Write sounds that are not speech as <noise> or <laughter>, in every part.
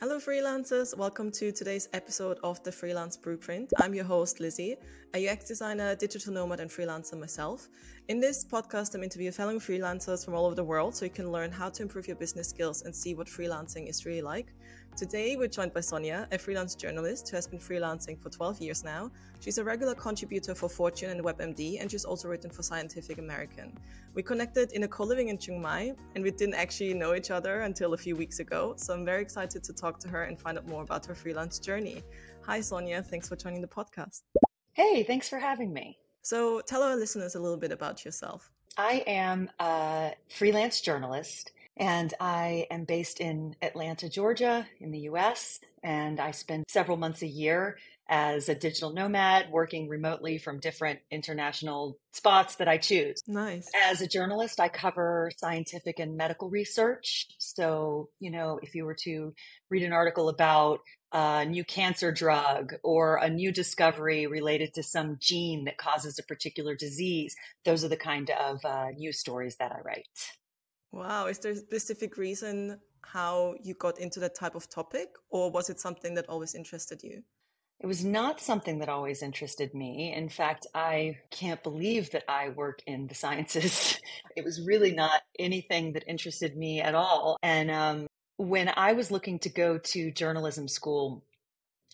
Hello, freelancers. Welcome to today's episode of the Freelance Blueprint. I'm your host, Lizzie, a UX designer, digital nomad, and freelancer myself. In this podcast, I'm interviewing fellow freelancers from all over the world so you can learn how to improve your business skills and see what freelancing is really like. Today, we're joined by Sonya, a freelance journalist who has been freelancing for 12 years now. She's a regular contributor for Fortune and WebMD, and she's also written for Scientific American. We connected in a co living in Chiang Mai, and we didn't actually know each other until a few weeks ago. So I'm very excited to talk to her and find out more about her freelance journey. Hi, Sonya. Thanks for joining the podcast. Hey, thanks for having me. So tell our listeners a little bit about yourself. I am a freelance journalist and I am based in Atlanta, Georgia, in the US. And I spend several months a year as a digital nomad working remotely from different international spots that I choose. Nice. As a journalist, I cover scientific and medical research. So, you know, if you were to read an article about a new cancer drug or a new discovery related to some gene that causes a particular disease, those are the kind of uh, news stories that I write. Wow. Is there a specific reason how you got into that type of topic, or was it something that always interested you? It was not something that always interested me. In fact, I can't believe that I work in the sciences. <laughs> it was really not anything that interested me at all. And um, when I was looking to go to journalism school,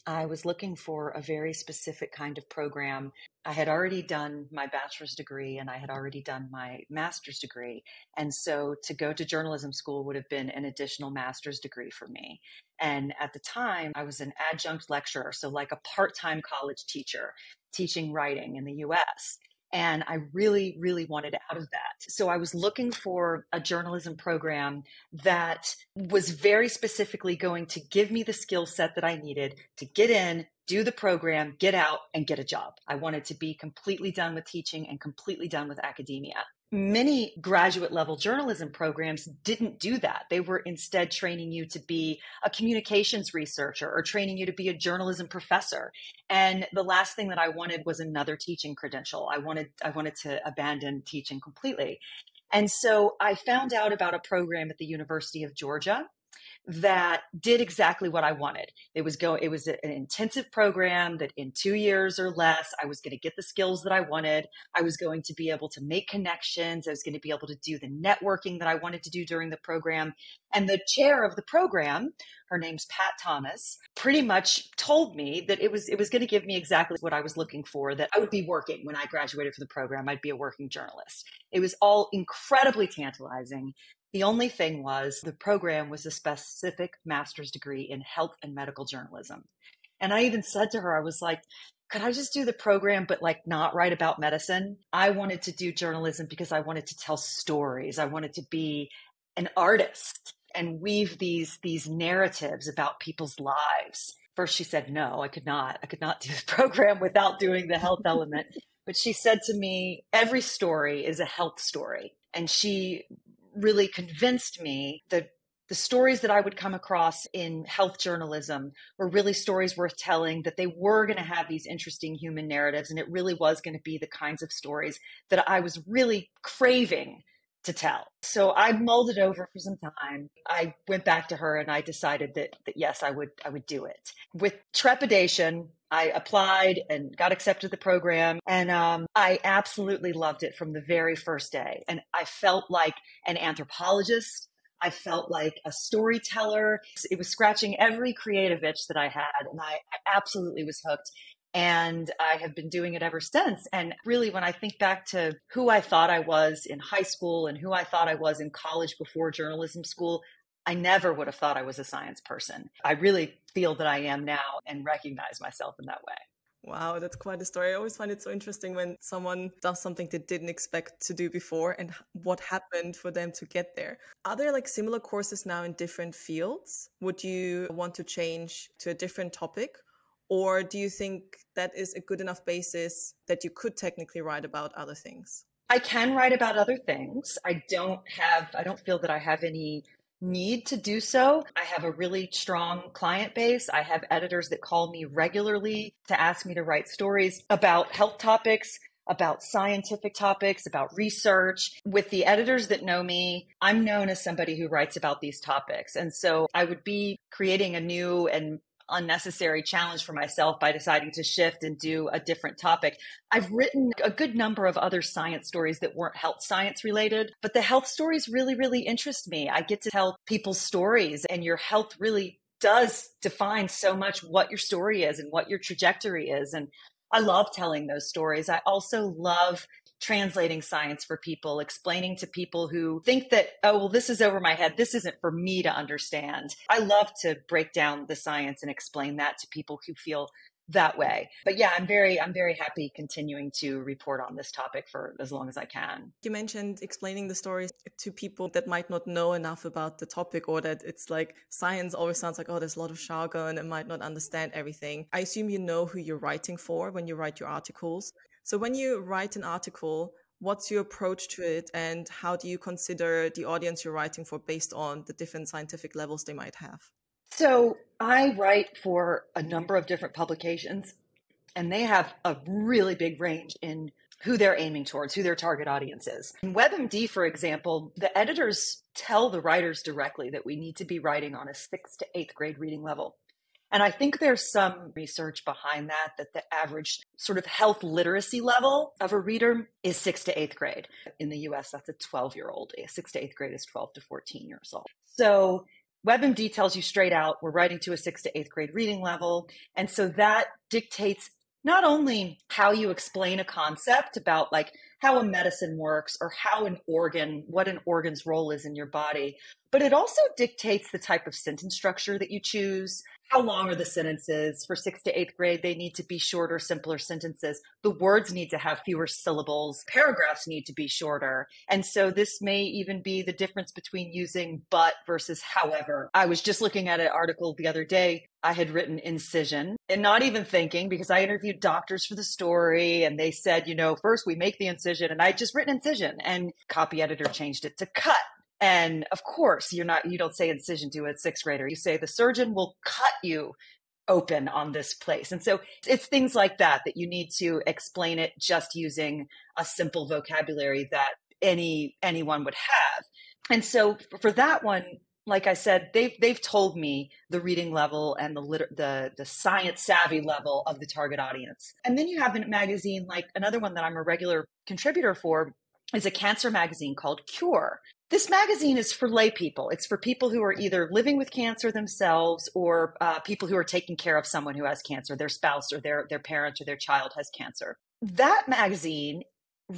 I was looking for a very specific kind of program. I had already done my bachelor's degree and I had already done my master's degree. And so to go to journalism school would have been an additional master's degree for me. And at the time, I was an adjunct lecturer, so like a part time college teacher teaching writing in the US. And I really, really wanted out of that. So I was looking for a journalism program that was very specifically going to give me the skill set that I needed to get in, do the program, get out, and get a job. I wanted to be completely done with teaching and completely done with academia many graduate level journalism programs didn't do that. They were instead training you to be a communications researcher or training you to be a journalism professor. And the last thing that I wanted was another teaching credential. I wanted I wanted to abandon teaching completely. And so I found out about a program at the University of Georgia that did exactly what I wanted. It was go it was an intensive program that in 2 years or less I was going to get the skills that I wanted. I was going to be able to make connections. I was going to be able to do the networking that I wanted to do during the program. And the chair of the program, her name's Pat Thomas, pretty much told me that it was it was going to give me exactly what I was looking for that I would be working when I graduated from the program. I'd be a working journalist. It was all incredibly tantalizing the only thing was the program was a specific master's degree in health and medical journalism. And I even said to her, I was like, could I just do the program, but like not write about medicine? I wanted to do journalism because I wanted to tell stories. I wanted to be an artist and weave these, these narratives about people's lives. First, she said, no, I could not. I could not do the <laughs> program without doing the health element. But she said to me, every story is a health story. And she really convinced me that the stories that I would come across in health journalism were really stories worth telling, that they were going to have these interesting human narratives, and it really was going to be the kinds of stories that I was really craving to tell. So I mulled it over for some time. I went back to her and I decided that, that yes, I would I would do it. With trepidation, I applied and got accepted the program. And um, I absolutely loved it from the very first day. And I felt like an anthropologist. I felt like a storyteller. It was scratching every creative itch that I had. And I, I absolutely was hooked. And I have been doing it ever since. And really, when I think back to who I thought I was in high school and who I thought I was in college before journalism school, I never would have thought I was a science person. I really feel that I am now and recognize myself in that way. Wow, that's quite a story. I always find it so interesting when someone does something they didn't expect to do before and what happened for them to get there. Are there like similar courses now in different fields? Would you want to change to a different topic? Or do you think that is a good enough basis that you could technically write about other things? I can write about other things. I don't have, I don't feel that I have any need to do so. I have a really strong client base. I have editors that call me regularly to ask me to write stories about health topics. about scientific topics, about research. With the editors that know me, I'm known as somebody who writes about these topics. And so I would be creating a new and unnecessary challenge for myself by deciding to shift and do a different topic. I've written a good number of other science stories that weren't health science related, but the health stories really, really interest me. I get to tell people's stories, and your health really does define so much what your story is and what your trajectory is. And I love telling those stories. I also love translating science for people, explaining to people who think that, oh, well, this is over my head. This isn't for me to understand. I love to break down the science and explain that to people who feel that way. But yeah, I'm very I'm very happy continuing to report on this topic for as long as I can. You mentioned explaining the stories to people that might not know enough about the topic or that it's like science always sounds like oh there's a lot of jargon and might not understand everything. I assume you know who you're writing for when you write your articles. So when you write an article, what's your approach to it and how do you consider the audience you're writing for based on the different scientific levels they might have? So I write for a number of different publications and they have a really big range in who they're aiming towards, who their target audience is. In WebMD, for example, the editors tell the writers directly that we need to be writing on a sixth to eighth grade reading level. And I think there's some research behind that, that the average sort of health literacy level of a reader is sixth to eighth grade. In the US, that's a 12 year old. Sixth to eighth grade is 12 to 14 years old. So WebMD tells you straight out we're writing to a sixth to eighth grade reading level. And so that dictates not only how you explain a concept about like how a medicine works or how an organ, what an organ's role is in your body, but it also dictates the type of sentence structure that you choose, how long are the sentences? For sixth to eighth grade, they need to be shorter, simpler sentences. The words need to have fewer syllables. Paragraphs need to be shorter. And so this may even be the difference between using but versus however. I was just looking at an article the other day. I had written incision and not even thinking because I interviewed doctors for the story and they said, you know, first we make the incision and I'd just written incision and copy editor changed it to cut and of course, you're not, you don't say incision to a sixth grader. You say the surgeon will cut you open on this place. And so it's things like that that you need to explain it just using a simple vocabulary that any anyone would have. And so for that one, like I said, they've they've told me the reading level and the liter- the the science savvy level of the target audience. And then you have a magazine like another one that I'm a regular contributor for is a cancer magazine called Cure. This magazine is for lay people. It's for people who are either living with cancer themselves or uh, people who are taking care of someone who has cancer, their spouse or their, their parent or their child has cancer. That magazine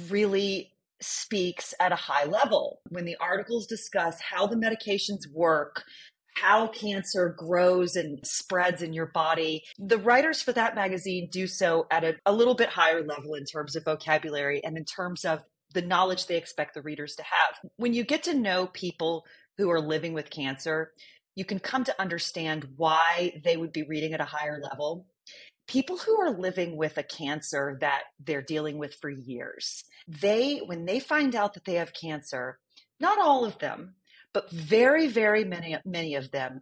really speaks at a high level when the articles discuss how the medications work, how cancer grows and spreads in your body. The writers for that magazine do so at a, a little bit higher level in terms of vocabulary and in terms of the knowledge they expect the readers to have. When you get to know people who are living with cancer, you can come to understand why they would be reading at a higher level. People who are living with a cancer that they're dealing with for years, they, when they find out that they have cancer, not all of them, but very, very many, many of them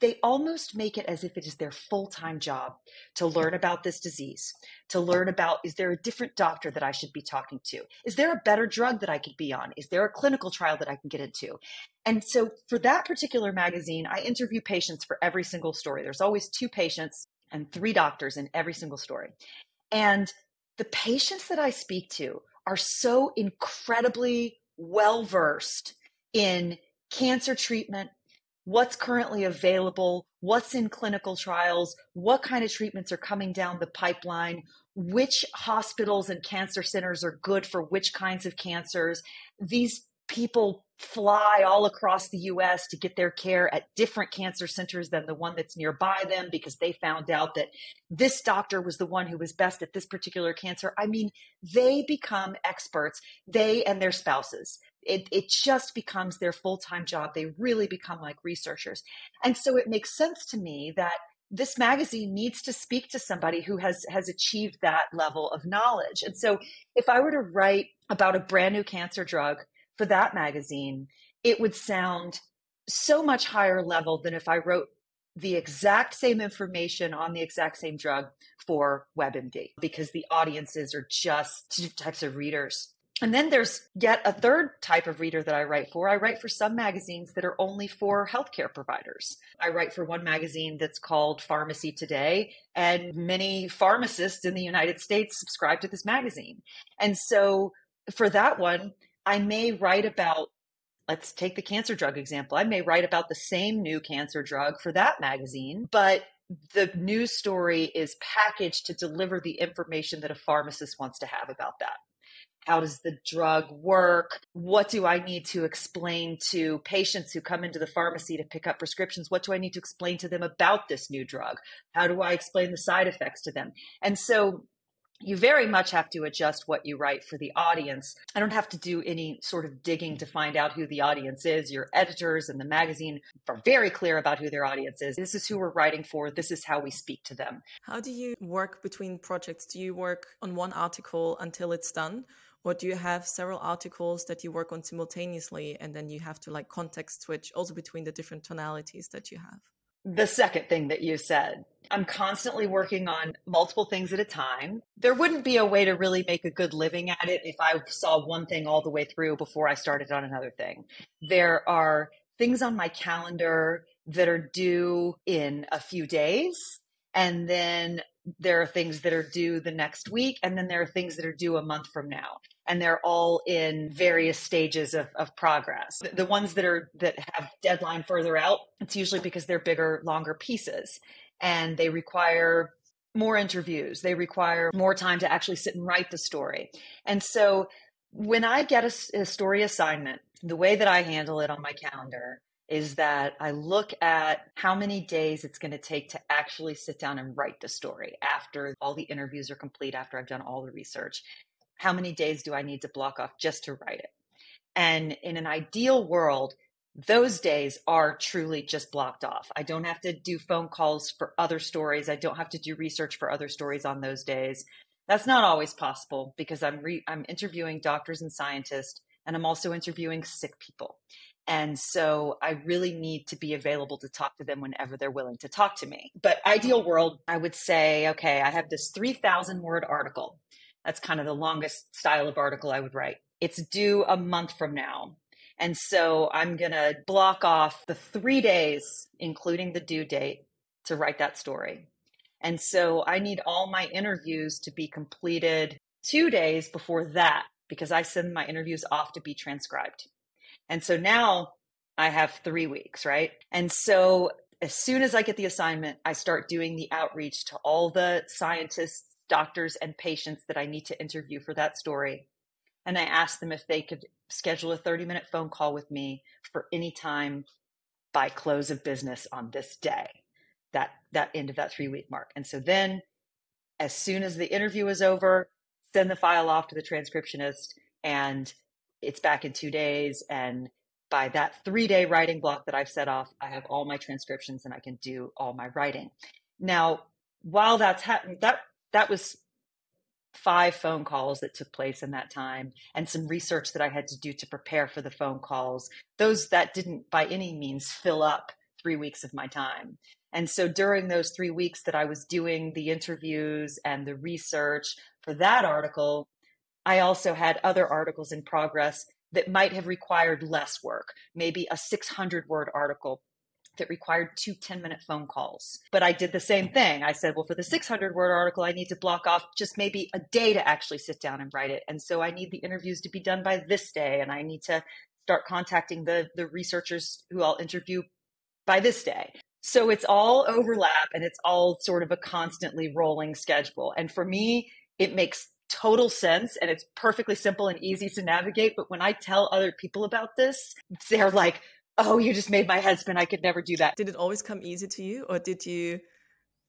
they almost make it as if it is their full time job to learn about this disease, to learn about is there a different doctor that I should be talking to? Is there a better drug that I could be on? Is there a clinical trial that I can get into? And so for that particular magazine, I interview patients for every single story. There's always two patients and three doctors in every single story. And the patients that I speak to are so incredibly well versed in cancer treatment, what's currently available, what's in clinical trials, what kind of treatments are coming down the pipeline, which hospitals and cancer centers are good for which kinds of cancers. These people fly all across the US to get their care at different cancer centers than the one that's nearby them because they found out that this doctor was the one who was best at this particular cancer. I mean, they become experts, they and their spouses. It, it just becomes their full-time job. They really become like researchers. And so it makes sense to me that this magazine needs to speak to somebody who has has achieved that level of knowledge. And so if i were to write about a brand new cancer drug for that magazine it would sound so much higher level than if i wrote the exact same information on the exact same drug for WebMD because the audiences are just two types of readers. And then there's yet a third type of reader that I write for. I write for some magazines that are only for healthcare providers. I write for one magazine that's called Pharmacy Today, and many pharmacists in the United States subscribe to this magazine. And so for that one, I may write about let's take the cancer drug example. I may write about the same new cancer drug for that magazine, but the news story is packaged to deliver the information that a pharmacist wants to have about that. How does the drug work? What do I need to explain to patients who come into the pharmacy to pick up prescriptions? What do I need to explain to them about this new drug? How do I explain the side effects to them? And so you very much have to adjust what you write for the audience. I don't have to do any sort of digging to find out who the audience is. Your editors and the magazine are very clear about who their audience is. This is who we're writing for. This is how we speak to them. How do you work between projects? Do you work on one article until it's done? Or do you have several articles that you work on simultaneously and then you have to like context switch also between the different tonalities that you have? The second thing that you said. I'm constantly working on multiple things at a time. There wouldn't be a way to really make a good living at it if I saw one thing all the way through before I started on another thing. There are things on my calendar that are due in a few days. And then there are things that are due the next week. And then there are things that are due a month from now and they're all in various stages of, of progress. The, the ones that are that have deadline further out, it's usually because they're bigger, longer pieces, and they require more interviews. They require more time to actually sit and write the story. And so when I get a, a story assignment, the way that I handle it on my calendar is that I look at how many days it's going to take to actually sit down and write the story after all the interviews are complete, after I've done all the research how many days do I need to block off just to write it? And in an ideal world, those days are truly just blocked off. I don't have to do phone calls for other stories. I don't have to do research for other stories on those days. That's not always possible because I'm re- I'm interviewing doctors and scientists and I'm also interviewing sick people. And so I really need to be available to talk to them whenever they're willing to talk to me. But ideal world, I would say, okay, I have this 3000 word article. That's kind of the longest style of article I would write. It's due a month from now. And so I'm going to block off the three days, including the due date, to write that story. And so I need all my interviews to be completed two days before that because I send my interviews off to be transcribed. And so now I have three weeks, right? And so as soon as I get the assignment, I start doing the outreach to all the scientists doctors and patients that I need to interview for that story. And I ask them if they could schedule a 30 minute phone call with me for any time by close of business on this day, that, that end of that three week mark. And so then, as soon as the interview is over, send the file off to the transcriptionist and it's back in two days. And by that three day writing block that I've set off, I have all my transcriptions and I can do all my writing. Now, while that's happening, that that was five phone calls that took place in that time and some research that I had to do to prepare for the phone calls. Those that didn't by any means fill up three weeks of my time. And so during those three weeks that I was doing the interviews and the research for that article, I also had other articles in progress that might have required less work, maybe a 600 word article that required two 10 minute phone calls. But I did the same thing. I said, well, for the 600 word article, I need to block off just maybe a day to actually sit down and write it. And so I need the interviews to be done by this day. And I need to start contacting the, the researchers who I'll interview by this day. So it's all overlap and it's all sort of a constantly rolling schedule. And for me, it makes total sense and it's perfectly simple and easy to navigate. But when I tell other people about this, they're like, oh, you just made my head spin. I could never do that. Did it always come easy to you, or did you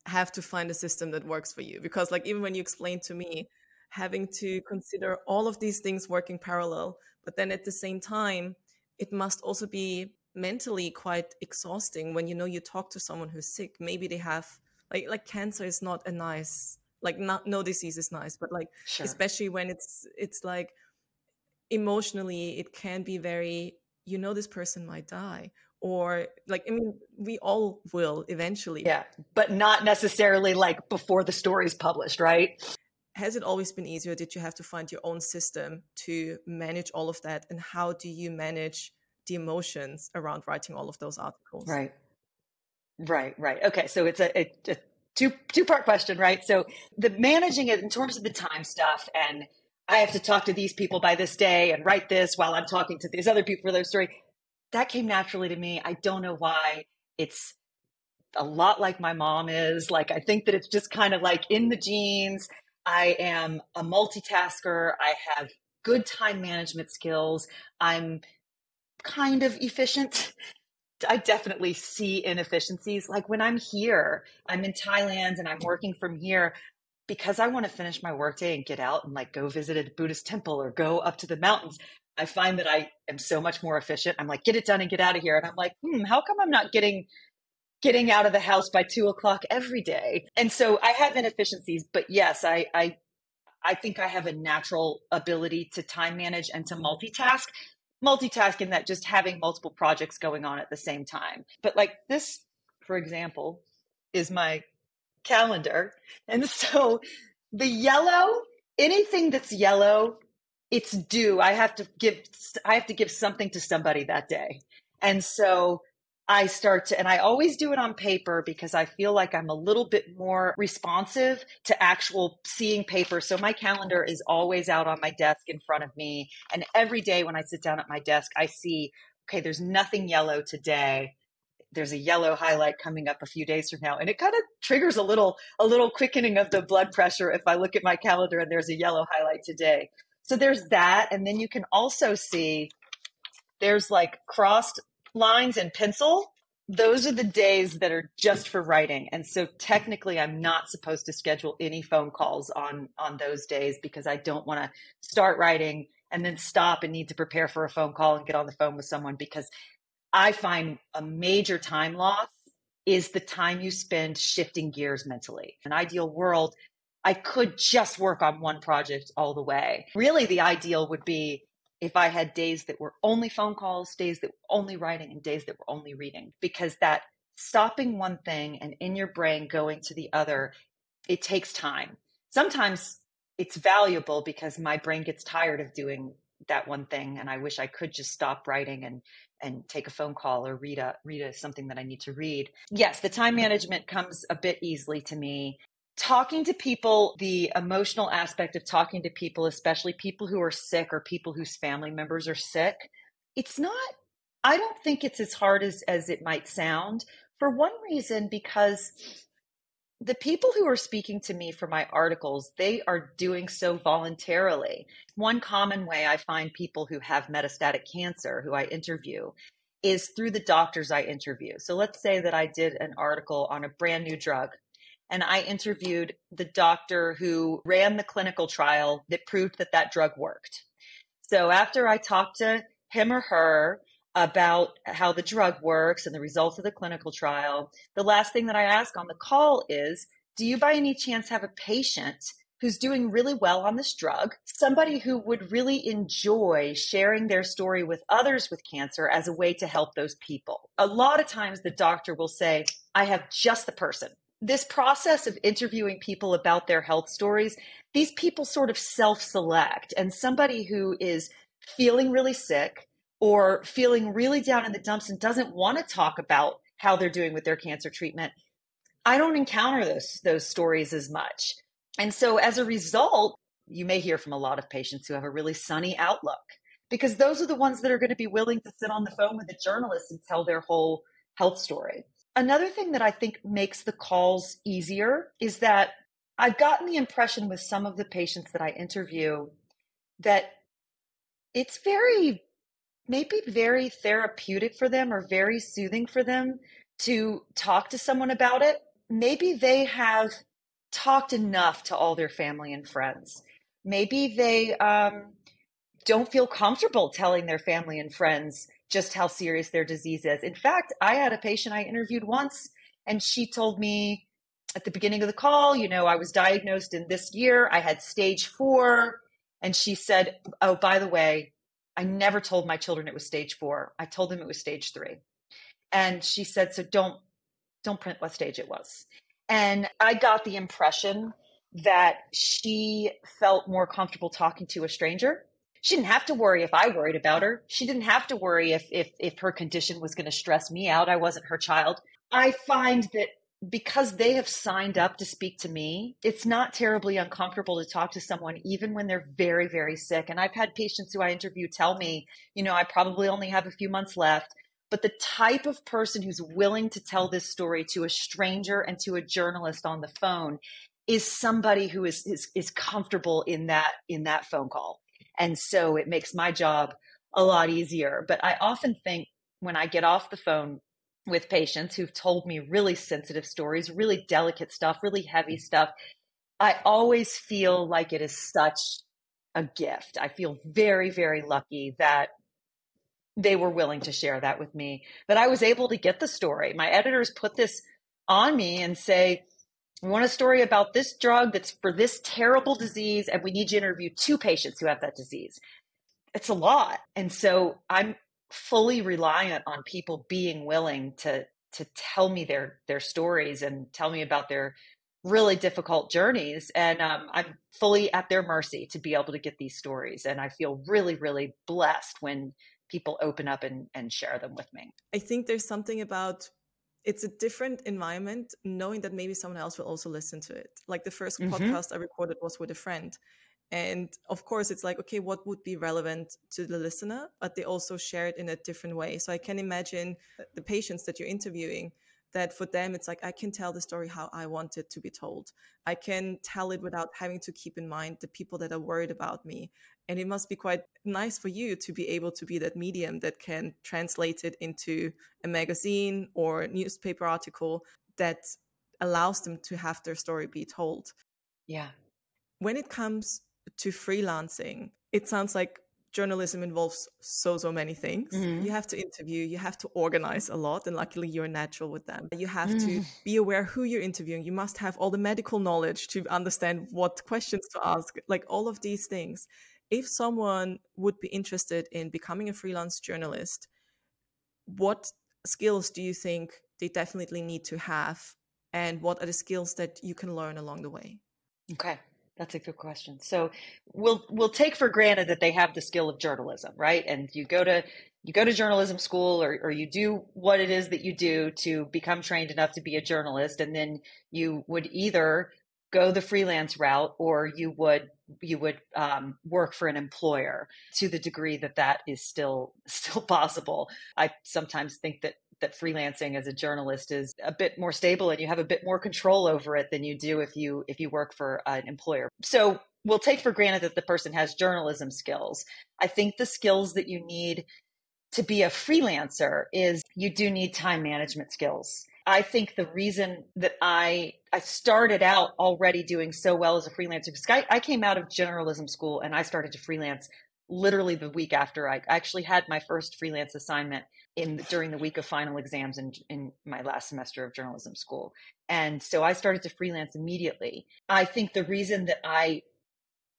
have to find a system that works for you? Because, like, even when you explained to me having to consider all of these things working parallel, but then at the same time, it must also be mentally quite exhausting when you know you talk to someone who's sick. Maybe they have like like cancer is not a nice like not no disease is nice, but like sure. especially when it's it's like emotionally it can be very you know this person might die or like i mean we all will eventually yeah but not necessarily like before the story's published right has it always been easier did you have to find your own system to manage all of that and how do you manage the emotions around writing all of those articles. Right. Right right. Okay so it's a, a, a two two part question right? So the managing it in terms of the time stuff and i have to talk to these people by this day and write this while i'm talking to these other people for their story that came naturally to me. I don't know why. It's a lot like my mom is. Like i think that it's just kind of like in the genes. I am a multitasker. I have good time management skills. I'm kind of efficient. I definitely see inefficiencies. Like when I'm here, I'm in Thailand and I'm working from here because I want to finish my workday and get out and like go visit a Buddhist temple or go up to the mountains. I find that I am so much more efficient. I'm like, get it done and get out of here. And I'm like, hmm, how come I'm not getting getting out of the house by two o'clock every day. And so I have inefficiencies, but yes, I, I, I think I have a natural ability to time manage and to multitask. Multitasking that just having multiple projects going on at the same time. But like this, for example, is my calendar. And <laughs> so the yellow, anything that's yellow, it's due. I have to give I have to give something to somebody that day. And so I start to, and I always do it on paper because I feel like I'm a little bit more responsive to actual seeing paper. So my calendar is always out on my desk in front of me. And every day when I sit down at my desk, I see, okay, there's nothing yellow today. There's a yellow highlight coming up a few days from now. And it kind of triggers a little, a little quickening of the blood pressure if I look at my calendar and there's a yellow highlight today. So there's that. And then you can also see there's like crossed lines and pencil, those are the days that are just for writing. And so technically I'm not supposed to schedule any phone calls on on those days because I don't want to start writing and then stop and need to prepare for a phone call and get on the phone with someone because I find a major time loss is the time you spend shifting gears mentally. An ideal world, I could just work on one project all the way. Really, the ideal would be if I had days that were only phone calls, days that were only writing, and days that were only reading, because that stopping one thing and in your brain going to the other, it takes time. Sometimes it's valuable because my brain gets tired of doing that one thing and I wish I could just stop writing and and take a phone call or read a read a something that I need to read. Yes, the time management comes a bit easily to me talking to people, the emotional aspect of talking to people, especially people who are sick or people whose family members are sick, it's not, I don't think it's as hard as, as it might sound. For one reason, because the people who are speaking to me for my articles, they are doing so voluntarily. One common way I find people who have metastatic cancer who I interview is through the doctors I interview. So let's say that I did an article on a brand new drug and I interviewed the doctor who ran the clinical trial that proved that that drug worked. So after I talked to him or her about how the drug works and the results of the clinical trial, the last thing that I ask on the call is Do you by any chance have a patient who's doing really well on this drug, somebody who would really enjoy sharing their story with others with cancer as a way to help those people? A lot of times the doctor will say, I have just the person this process of interviewing people about their health stories, these people sort of self select. And somebody who is feeling really sick or feeling really down in the dumps and doesn't want to talk about how they're doing with their cancer treatment, I don't encounter those, those stories as much. And so as a result, you may hear from a lot of patients who have a really sunny outlook because those are the ones that are going to be willing to sit on the phone with a journalist and tell their whole health story. Another thing that I think makes the calls easier is that I've gotten the impression with some of the patients that I interview that it's very, maybe very therapeutic for them or very soothing for them to talk to someone about it. Maybe they have talked enough to all their family and friends. Maybe they um, don't feel comfortable telling their family and friends just how serious their disease is. In fact, I had a patient I interviewed once, and she told me at the beginning of the call, you know, I was diagnosed in this year, I had stage four. And she said, Oh, by the way, I never told my children it was stage four. I told them it was stage three. And she said, so don't, don't print what stage it was. And I got the impression that she felt more comfortable talking to a stranger. She didn't have to worry if I worried about her. She didn't have to worry if if if her condition was going to stress me out. I wasn't her child. I find that because they have signed up to speak to me, it's not terribly uncomfortable to talk to someone, even when they're very, very sick. And I've had patients who I interview tell me, you know, I probably only have a few months left. But the type of person who's willing to tell this story to a stranger and to a journalist on the phone is somebody who is, is, is comfortable in that, in that phone call. And so it makes my job a lot easier. But I often think when I get off the phone with patients who've told me really sensitive stories, really delicate stuff, really heavy mm-hmm. stuff. I always feel like it is such a gift. I feel very, very lucky that they were willing to share that with me, that I was able to get the story. My editors put this on me and say, want a story about this drug that's for this terrible disease, and we need you to interview two patients who have that disease. It's a lot. And so I'm fully reliant on people being willing to to tell me their their stories and tell me about their really difficult journeys and um, i'm fully at their mercy to be able to get these stories and i feel really really blessed when people open up and, and share them with me i think there's something about it's a different environment knowing that maybe someone else will also listen to it like the 1st mm-hmm. podcast i recorded was with a friend and of course, it's like, okay, what would be relevant to the listener? But they also share it in a different way. So I can imagine the patients that you're interviewing that for them, it's like, I can tell the story how I want it to be told. I can tell it without having to keep in mind the people that are worried about me. And it must be quite nice for you to be able to be that medium that can translate it into a magazine or newspaper article that allows them to have their story be told. Yeah. When it comes to freelancing, it sounds like journalism involves so so many things mm-hmm. you have to interview you have to organize a lot and luckily you're natural with them you have mm. to be aware who you're interviewing you must have all the medical knowledge to understand what questions to ask like all of these things if someone would be interested in becoming a freelance journalist what skills do you think they definitely need to have and what are the skills that you can learn along the way okay that's a good question. So we'll we'll take for granted that they have the skill of journalism, right? And you go to you go to journalism school or, or you do what it is that you do to become trained enough to be a journalist, and then you would either go the freelance route or you would you would um, work for an employer to the degree that that is still <laughs> still possible. I sometimes think that that freelancing as a journalist is a bit more stable and you have a bit more control over it than you do if you if you work for an employer. So we'll take for granted that the person has journalism skills. I think the skills that you need to be a freelancer is you do need time management skills. I think the reason that I I started out already doing so well as a freelancer because I, I came out of journalism school and I started to freelance literally the week after I actually had my first freelance assignment in during the week of final exams in, in my last semester of journalism school. And so I started to freelance immediately. I think the reason that I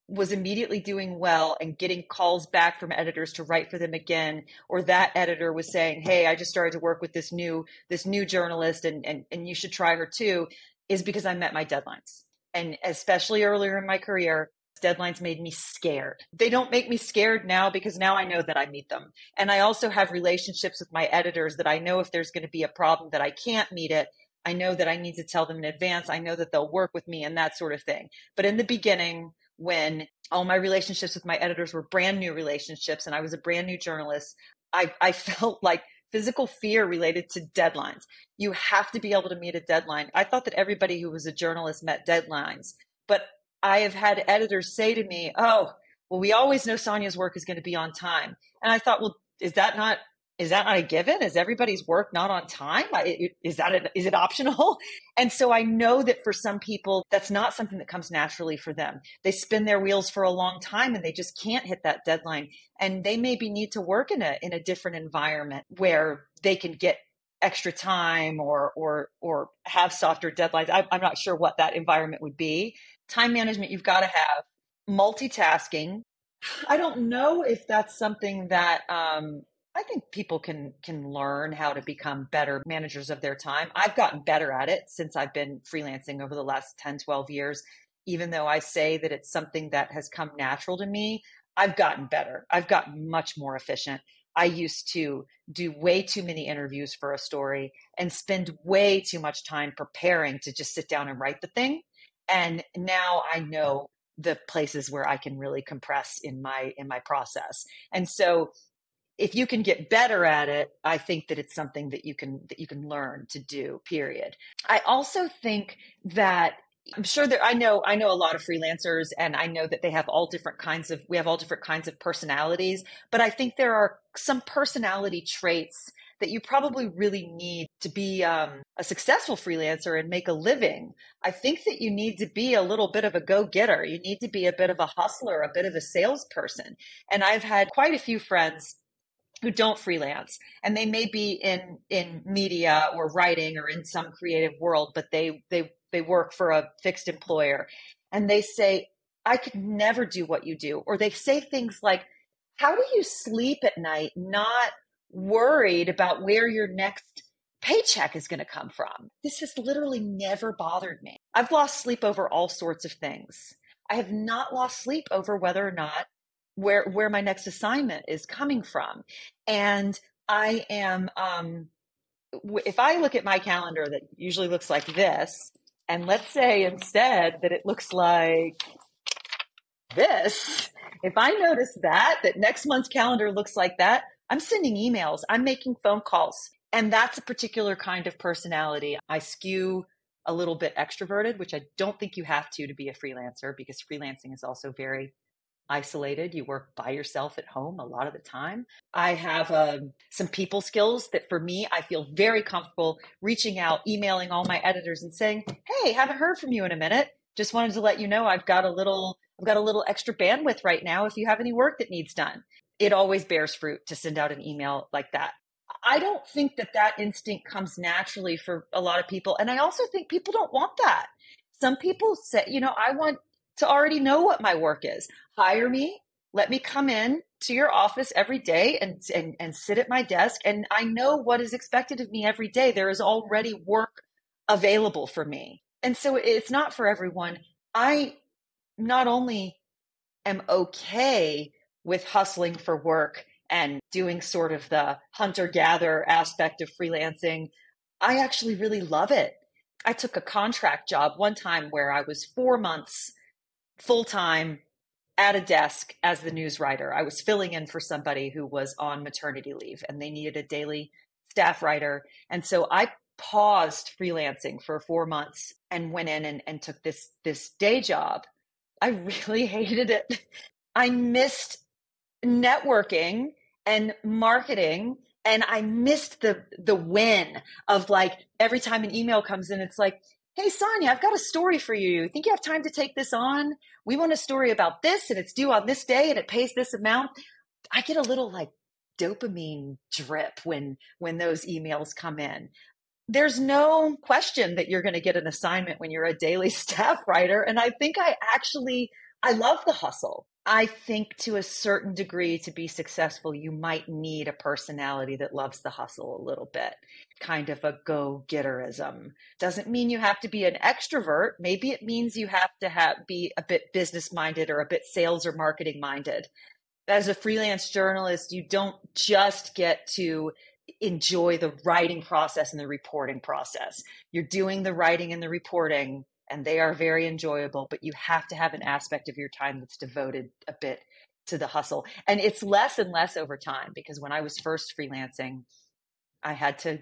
was immediately doing well and getting calls back from editors to write for them again or that editor was saying hey i just started to work with this new this new journalist and and, and you should try her too is because i met my deadlines and especially earlier in my career deadlines made me scared. They don't make me scared now because now I know that I meet them. And I also have relationships with my editors that I know if there's going to be a problem that I can't meet it, I know that I need to tell them in advance. I know that they'll work with me and that sort of thing. But in the beginning, when all my relationships with my editors were brand new relationships and I was a brand new journalist, I, I <laughs> felt like physical fear related to deadlines. You have to be able to meet a deadline. I thought that everybody who was a journalist met deadlines, but I have had editors say to me, "Oh, well, we always know Sonya's work is going to be on time," and I thought, "Well, is that not is that not a given? Is everybody's work not on time? Is that a, is it optional?" <laughs> And so I know that for some people, that's not something that comes naturally for them. They spin their wheels for a long time and they just can't hit that deadline, and they maybe need to work in a in a different environment where they can get extra time or or or have softer deadlines. I, I'm not sure what that environment would be time management you've got to have multitasking <sighs> i don't know if that's something that um, I think people can can learn how to become better managers of their time. I've gotten better at it since I've been freelancing over the last 10, 12 years. Even though I say that it's something that has come natural to me, I've gotten better. I've gotten much more efficient. I used to do way too many interviews for a story and spend way too much time preparing to just sit down and write the thing. And now I know the places where I can really compress in my in my process. And so if you can get better at it, I think that it's something that you can that you can learn to do, period. I also think that I'm sure that I know I know a lot of freelancers and I know that they have all different kinds of we have all different kinds of personalities, but I think there are some personality traits that you probably really need to be um, a successful freelancer and make a living. I think that you need to be a little bit of a go getter. You need to be a bit of a hustler, a bit of a salesperson. And I've had quite a few friends who don't freelance and they may be in in media or writing or in some creative world but they they they work for a fixed employer and they say i could never do what you do or they say things like how do you sleep at night not worried about where your next paycheck is going to come from. This has literally never bothered me. I've lost sleep over all sorts of things. I have not lost sleep over whether or not where where my next assignment is coming from. And I am um if I look at my calendar that usually looks like this and let's say instead that it looks like this, if I notice that that next month's calendar looks like that, I'm sending emails, I'm making phone calls. And that's a particular kind of personality. I skew a little bit extroverted, which I don't think you have to to be a freelancer because freelancing is also very isolated. You work by yourself at home a lot of the time. I have um, some people skills that for me, I feel very comfortable reaching out, emailing all my editors and saying, Hey, haven't heard from you in a minute. Just wanted to let you know I've got a little, I've got a little extra bandwidth right now if you have any work that needs done it always bears fruit to send out an email like that. I don't think that that instinct comes naturally for a lot of people. And I also think people don't want that. Some people say, you know, I want to already know what my work is. Hire me, let me come in to your office every day and, and, and sit at my desk. And I know what is expected of me every day. There is already work available for me. And so it's not for everyone. I not only am okay with hustling for work and doing sort of the hunter gatherer aspect of freelancing, I actually really love it. I took a contract job one time where I was four months full time at a desk as the news writer. I was filling in for somebody who was on maternity leave and they needed a daily staff writer. And so I paused freelancing for four months and went in and, and took this this day job. I <laughs> really hated it. I missed networking and marketing and I missed the the win of like every time an email comes in, it's like, hey Sonya, I've got a story for you. Think you have time to take this on? We want a story about this and it's due on this day and it pays this amount. I get a little like dopamine drip when when those emails come in. There's no question that you're going to get an assignment when you're a daily <laughs> staff writer. And I think I actually I love the hustle. I think to a certain degree, to be successful, you might need a personality that loves the hustle a little bit, kind of a go getterism. Doesn't mean you have to be an extrovert. Maybe it means you have to have, be a bit business minded or a bit sales or marketing minded. As a freelance journalist, you don't just get to enjoy the writing process and the reporting process. You're doing the writing and the reporting and they are very enjoyable, but you have to have an aspect of your time that's devoted a bit to the hustle. And it's less and less over time because when I was first freelancing, I had to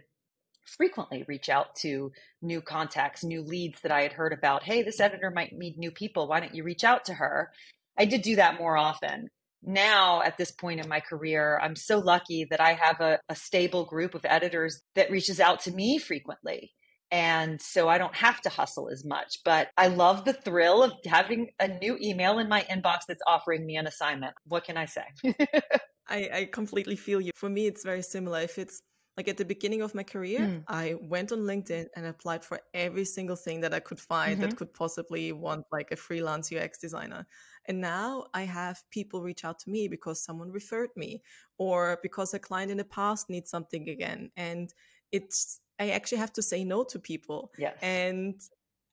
frequently reach out to new contacts, new leads that I had heard about. Hey, this editor might need new people. Why don't you reach out to her? I did do that more often. Now, at this point in my career, I'm so lucky that I have a, a stable group of editors that reaches out to me frequently and so I don't have to hustle as much. But I love the thrill of having a new email in my inbox that's offering me an assignment. What can I say? <laughs> I, I completely feel you. For me, it's very similar. If it's Like at the beginning of my career, mm. I went on LinkedIn and applied for every single thing that I could find mm-hmm. that could possibly want like a freelance UX designer. And now I have people reach out to me because someone referred me or because a client in the past needs something again. And it's, I actually have to say no to people. Yes. And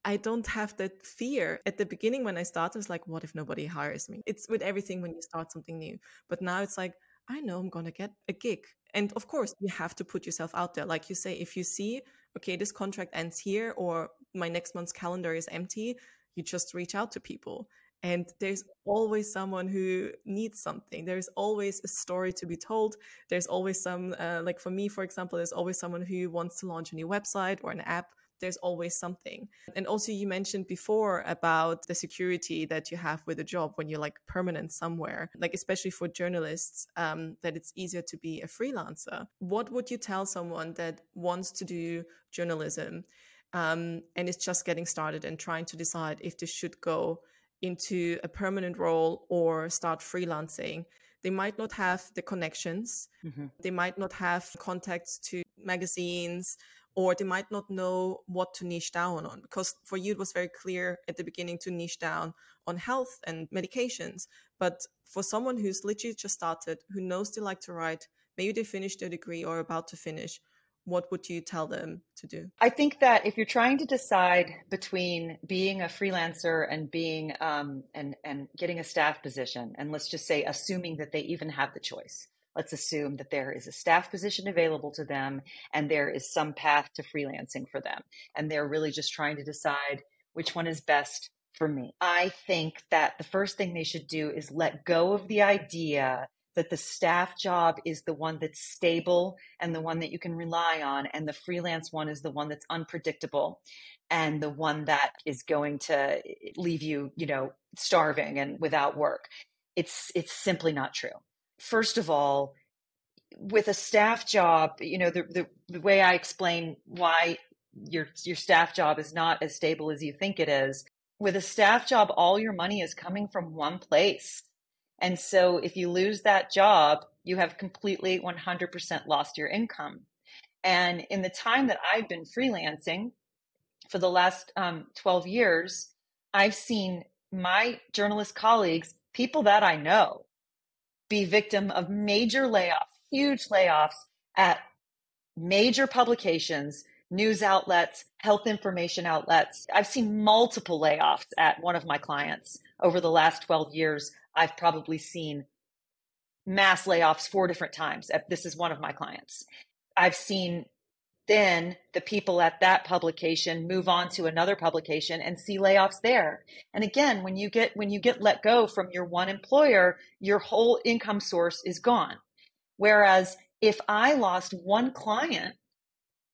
I don't have that fear. At the beginning, when I started, it's like, what if nobody hires me? It's with everything when you start something new. But now it's like, I know I'm going to get a gig. And of course, you have to put yourself out there. Like you say, if you see, okay, this contract ends here or my next month's calendar is empty, you just reach out to people. And there's always someone who needs something. There's always a story to be told. There's always some, uh, like for me, for example, there's always someone who wants to launch a new website or an app there's always something. And also, you mentioned before about the security that you have with a job when you're like permanent somewhere, like especially for journalists, um, that it's easier to be a freelancer. What would you tell someone that wants to do journalism um, and is just getting started and trying to decide if they should go into a permanent role or start freelancing? They might not have the connections. Mm-hmm. They might not have contacts to magazines or they might not know what to niche down on because for you it was very clear at the beginning to niche down on health and medications but for someone who's literally just started who knows they like to write maybe they finished their degree or about to finish what would you tell them to do? I think that if you're trying to decide between being a freelancer and being um, and and getting a staff position, and let's just say assuming that they even have the choice, let's assume that there is a staff position available to them and there is some path to freelancing for them. And they're really just trying to decide which one is best for me. I think that the first thing they should do is let go of the idea that the staff job is the one that's stable and the one that you can rely on, and the freelance one is the one that's unpredictable and the one that is going to eh, leave you, you know, starving and without work. It's it's simply not true first of all, with a staff job, you know, the, the, the way I explain why your your staff job is not as stable as you think it is. With a staff job, all your money is coming from one place. And so if you lose that job, you have completely 100% lost your income. And in the time that I've been freelancing for the last um, 12 years, I've seen my journalist colleagues, people that I know, be victim of major layoffs, huge layoffs at major publications, news outlets, health information outlets. I've seen multiple layoffs at one of my clients over the last 12 years. I've probably seen mass layoffs four different times. This is one of my clients. I've seen then the people at that publication move on to another publication and see layoffs there and again when you get when you get let go from your one employer your whole income source is gone whereas if i lost one client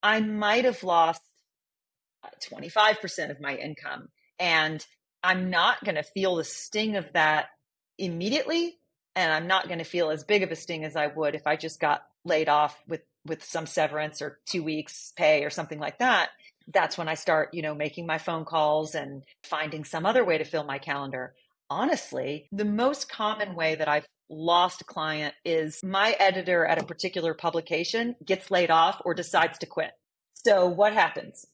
i might have lost 25% of my income and i'm not going to feel the sting of that immediately and i'm not going to feel as big of a sting as i would if i just got laid off with with some severance or two weeks pay or something like that. That's when i start you know making my phone calls and finding some other way to fill my calendar. Honestly the most common way that i've lost a client is my editor at a particular publication gets laid off or decides to quit. So what happens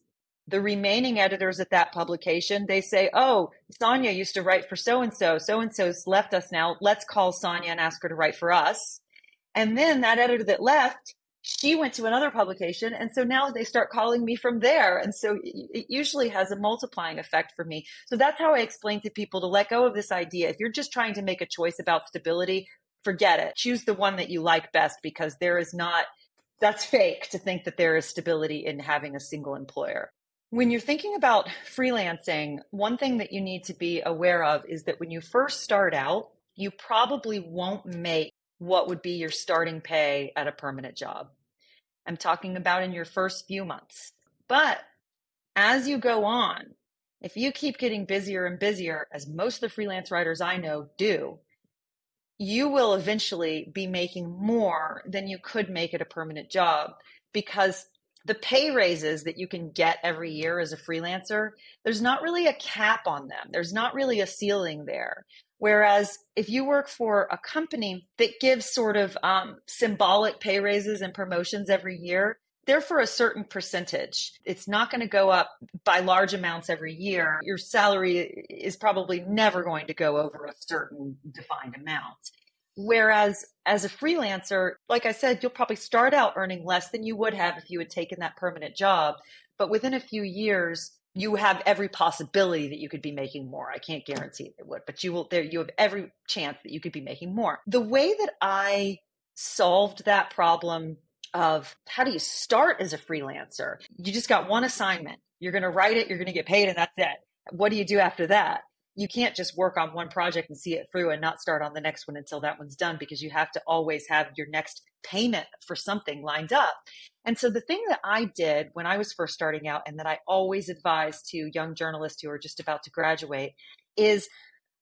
the remaining editors at that publication they say oh Sonya used to write for so and so so and so's left us now. Let's call Sonya and ask her to write for us. And then that editor that left she went to another publication and so now they start calling me from there. And so it usually has a multiplying effect for me. So that's how i explain to people to let go of this idea. If you're just trying to make a choice about stability forget it. Choose the one that you like best because there is not that's fake to think that there is stability in having a single employer when you're thinking about freelancing one thing that you need to be aware of is that when you first start out you probably won't make what would be your starting pay at a permanent job. I'm talking about in your first few months. But as you go on, if you keep getting busier and busier, as most of the freelance writers I know do, you will eventually be making more than you could make at a permanent job because the pay raises that you can get every year as a freelancer, there's not really a cap on them. There's not really a ceiling there. Whereas if you work for a company that gives sort of um, symbolic pay raises and promotions every year, they're for a certain percentage. It's not going to go up by large amounts every year. Your salary is probably never going to go over a certain defined amount. Whereas as a freelancer, like I said, you'll probably start out earning less than you would have if you had taken that permanent job. But within a few years, you have every possibility that you could be making more. I can't guarantee it would, but you will there you have every chance that you could be making more. The way that I solved that problem of how do you start as a freelancer? You just got one assignment. You're going to write it, you're going to get paid and that's it. What do you do after that? You can't just work on one project and see it through and not start on the next one until that one's done because you have to always have your next payment for something lined up. And so the thing that I did when I was first starting out and that I always advise to young journalists who are just about to graduate is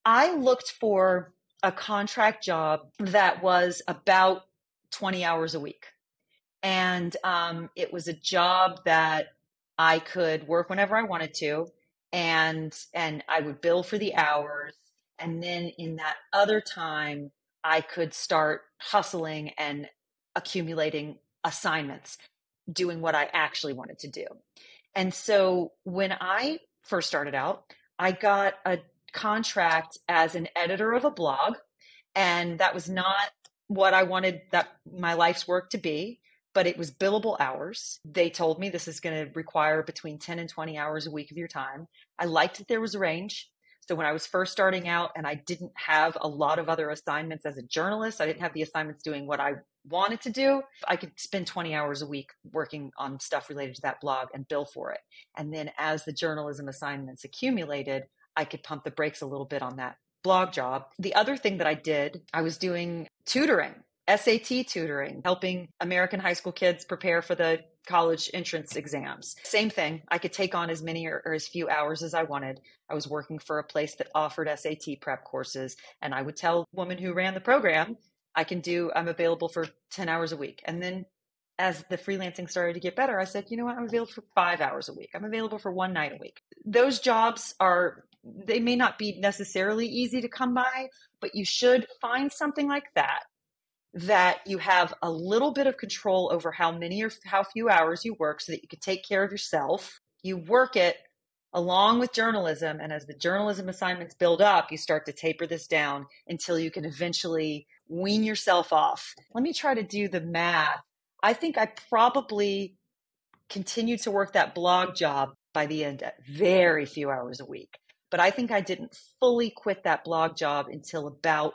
I looked for a contract job that was about 20 hours a week. And um, it was a job that I could work whenever I wanted to and and I would bill for the hours and then in that other time I could start hustling and accumulating assignments doing what I actually wanted to do. And so when I first started out, I got a contract as an editor of a blog, and that was not what I wanted that my life's work to be, but it was billable hours. They told me this is going to require between 10 and 20 hours a week of your time. I liked that there was a range. So when I was first starting out and I didn't have a lot of other assignments as a journalist, I didn't have the assignments doing what I wanted to do, I could spend 20 hours a week working on stuff related to that blog and bill for it. And then as the journalism assignments accumulated, I could pump the brakes a little bit on that blog job. The other thing that I did, I was doing tutoring, SAT tutoring, helping American high school kids prepare for the college entrance exams. Same thing. I could take on as many or, or, as few hours as I wanted. I was working for a place that offered SAT prep courses, and I would tell the woman who ran the program, I can do, I'm available for 10 hours a week. And then as the freelancing started to get better, I said, you know what, I'm available for five hours a week. I'm available for one night a week. Those jobs are, they may not be necessarily easy to come by, but you should find something like that that you have a little bit of control over how many or how few hours you work so that you can take care of yourself. You work it along with journalism. And as the journalism assignments build up, you start to taper this down until you can eventually wean yourself off. Let me try to do the math. I think I probably continued to work that blog job by the end at very few hours a week. But I think I didn't fully quit that blog job until about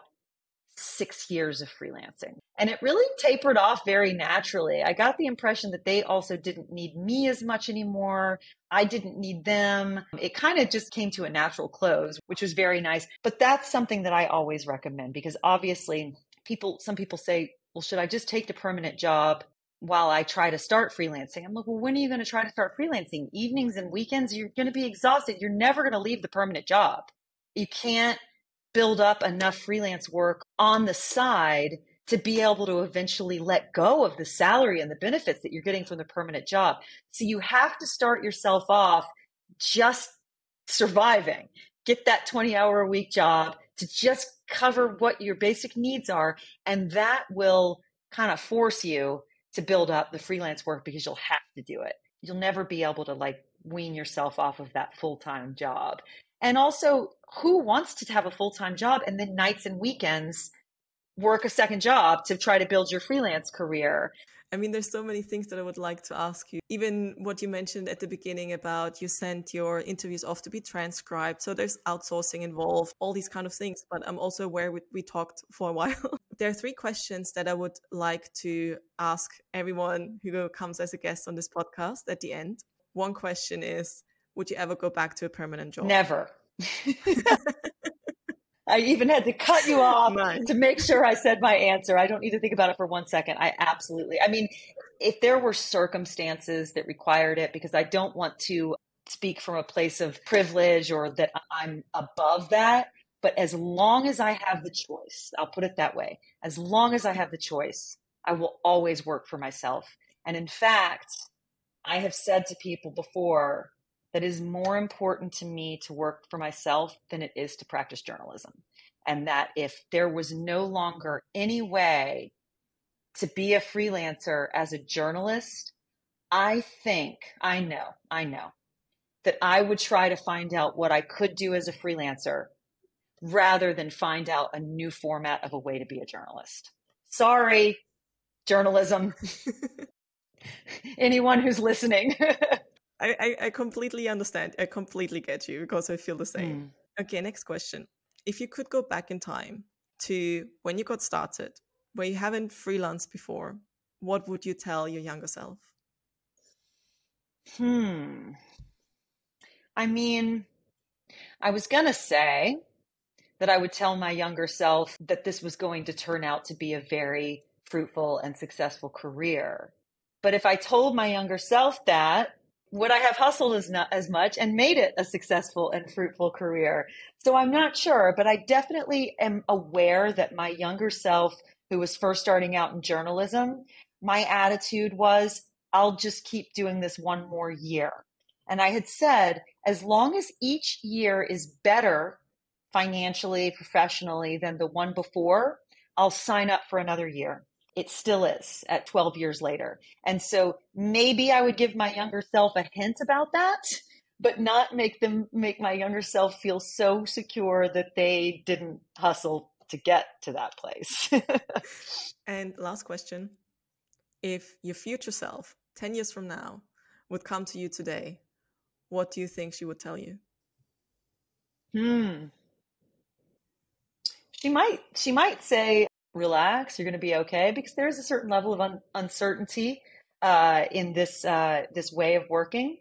six years of freelancing. And it really tapered off very naturally. I got the impression that they also didn't need me as much anymore. I didn't need them. It kind of just came to a natural close, which was very nice. But that's something that I always recommend because obviously people, some people say, well, should I just take the permanent job while I try to start freelancing? I'm like, well, when are you going to try to start freelancing? Evenings and weekends, you're going to be exhausted. You're never going to leave the permanent job. You can't build up enough freelance work on the side to be able to eventually let go of the salary and the benefits that you're getting from the permanent job. So you have to start yourself off just surviving. Get that 20 hour a week job to just cover what your basic needs are. And that will kind of force you to build up the freelance work because you'll have to do it. You'll never be able to like wean yourself off of that full time job. And also, who wants to have a full time job and then nights and weekends work a second job to try to build your freelance career? I mean, there's so many things that I would like to ask you. Even what you mentioned at the beginning about you sent your interviews off to be transcribed. So there's outsourcing involved, all these kind of things. But I'm also aware we, we talked for a <laughs> while. there are three questions that I would like to ask everyone who comes as a guest on this podcast at the end. One question is Would you ever go back to a permanent job? Never. <laughs> I even had to cut you off nice. to make sure I said my answer. I don't need to think about it for one second. I absolutely, I mean, if there were circumstances that required it, because I don't want to speak from a place of privilege or that I'm above that. But as long as I have the choice, I'll put it that way. As long as I have the choice, I will always work for myself. And in fact, I have said to people before that is more important to me to work for myself than it is to practice journalism. And that if there was no longer any way to be a freelancer as a journalist, I think, I know, I know that I would try to find out what I could do as a freelancer rather than find out a new format of a way to be a journalist. Sorry, journalism. <laughs> Anyone who's listening. <laughs> I, I, I, completely understand. I completely get you because I feel the same. Mm. Okay, next question. If you could go back in time to when you got started, where you haven't freelanced before, what would you tell your younger self? Hmm. I mean, I was going to say that I would tell my younger self that this was going to turn out to be a very fruitful and successful career. But if I told my younger self that, would I have hustled as not as much and made it a successful and fruitful career? So I'm not sure, but I definitely am aware that my younger self who was first starting out in journalism, my attitude was, I'll just keep doing this one more year. And I had said, as long as each year is better financially, professionally than the one before, I'll sign up for another year. It still is at 12 years later. And so maybe I would give my younger self a hint about that, but not make them make my younger self feel so secure that they didn't hustle to get to that place. <laughs> and last question if your future self 10 years from now would come to you today what do you think she would tell you hmm she might she might say relax you're going to be okay because there's a certain level of un- uncertainty uh, in this uh, this way of working.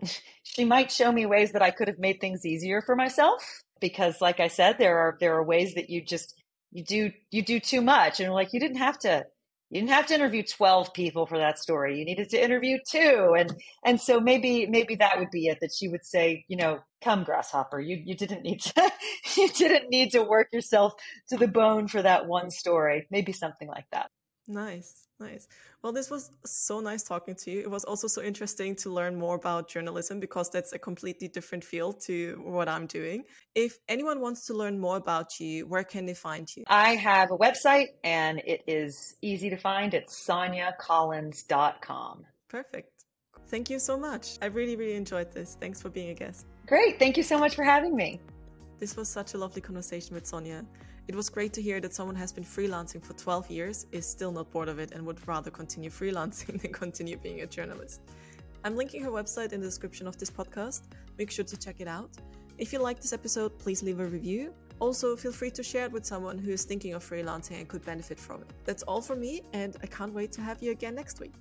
<laughs> She might show me ways that i could have made things easier for myself because like i said there are there are ways that you just you do you do too much and like you didn't have to you didn't have to interview 12 people for that story. You needed to interview two. And and so maybe maybe that would be it that she would say you know come grasshopper you you didn't need to <laughs> you didn't need to work yourself to the bone for that one story. Maybe something like that nice nice. Well this was so nice talking to you. It was also so interesting to learn more about journalism because that's a completely different field to what i'm doing. If anyone wants to learn more about you where can they find you? I have a website and it is easy to find. It's sonyacollins.com perfect. Thank you so much. I really really enjoyed this. Thanks for being a guest. Great. Thank you so much for having me. This was such a lovely conversation with Sonya it was great to hear that someone has been freelancing for 12 years, is still not bored of it, and would rather continue freelancing <laughs> than continue being a journalist. I'm linking her website in the description of this podcast. Make sure to check it out. If you liked this episode, please leave a review. Also, feel free to share it with someone who is thinking of freelancing and could benefit from it. That's all from me, and I can't wait to have you again next week.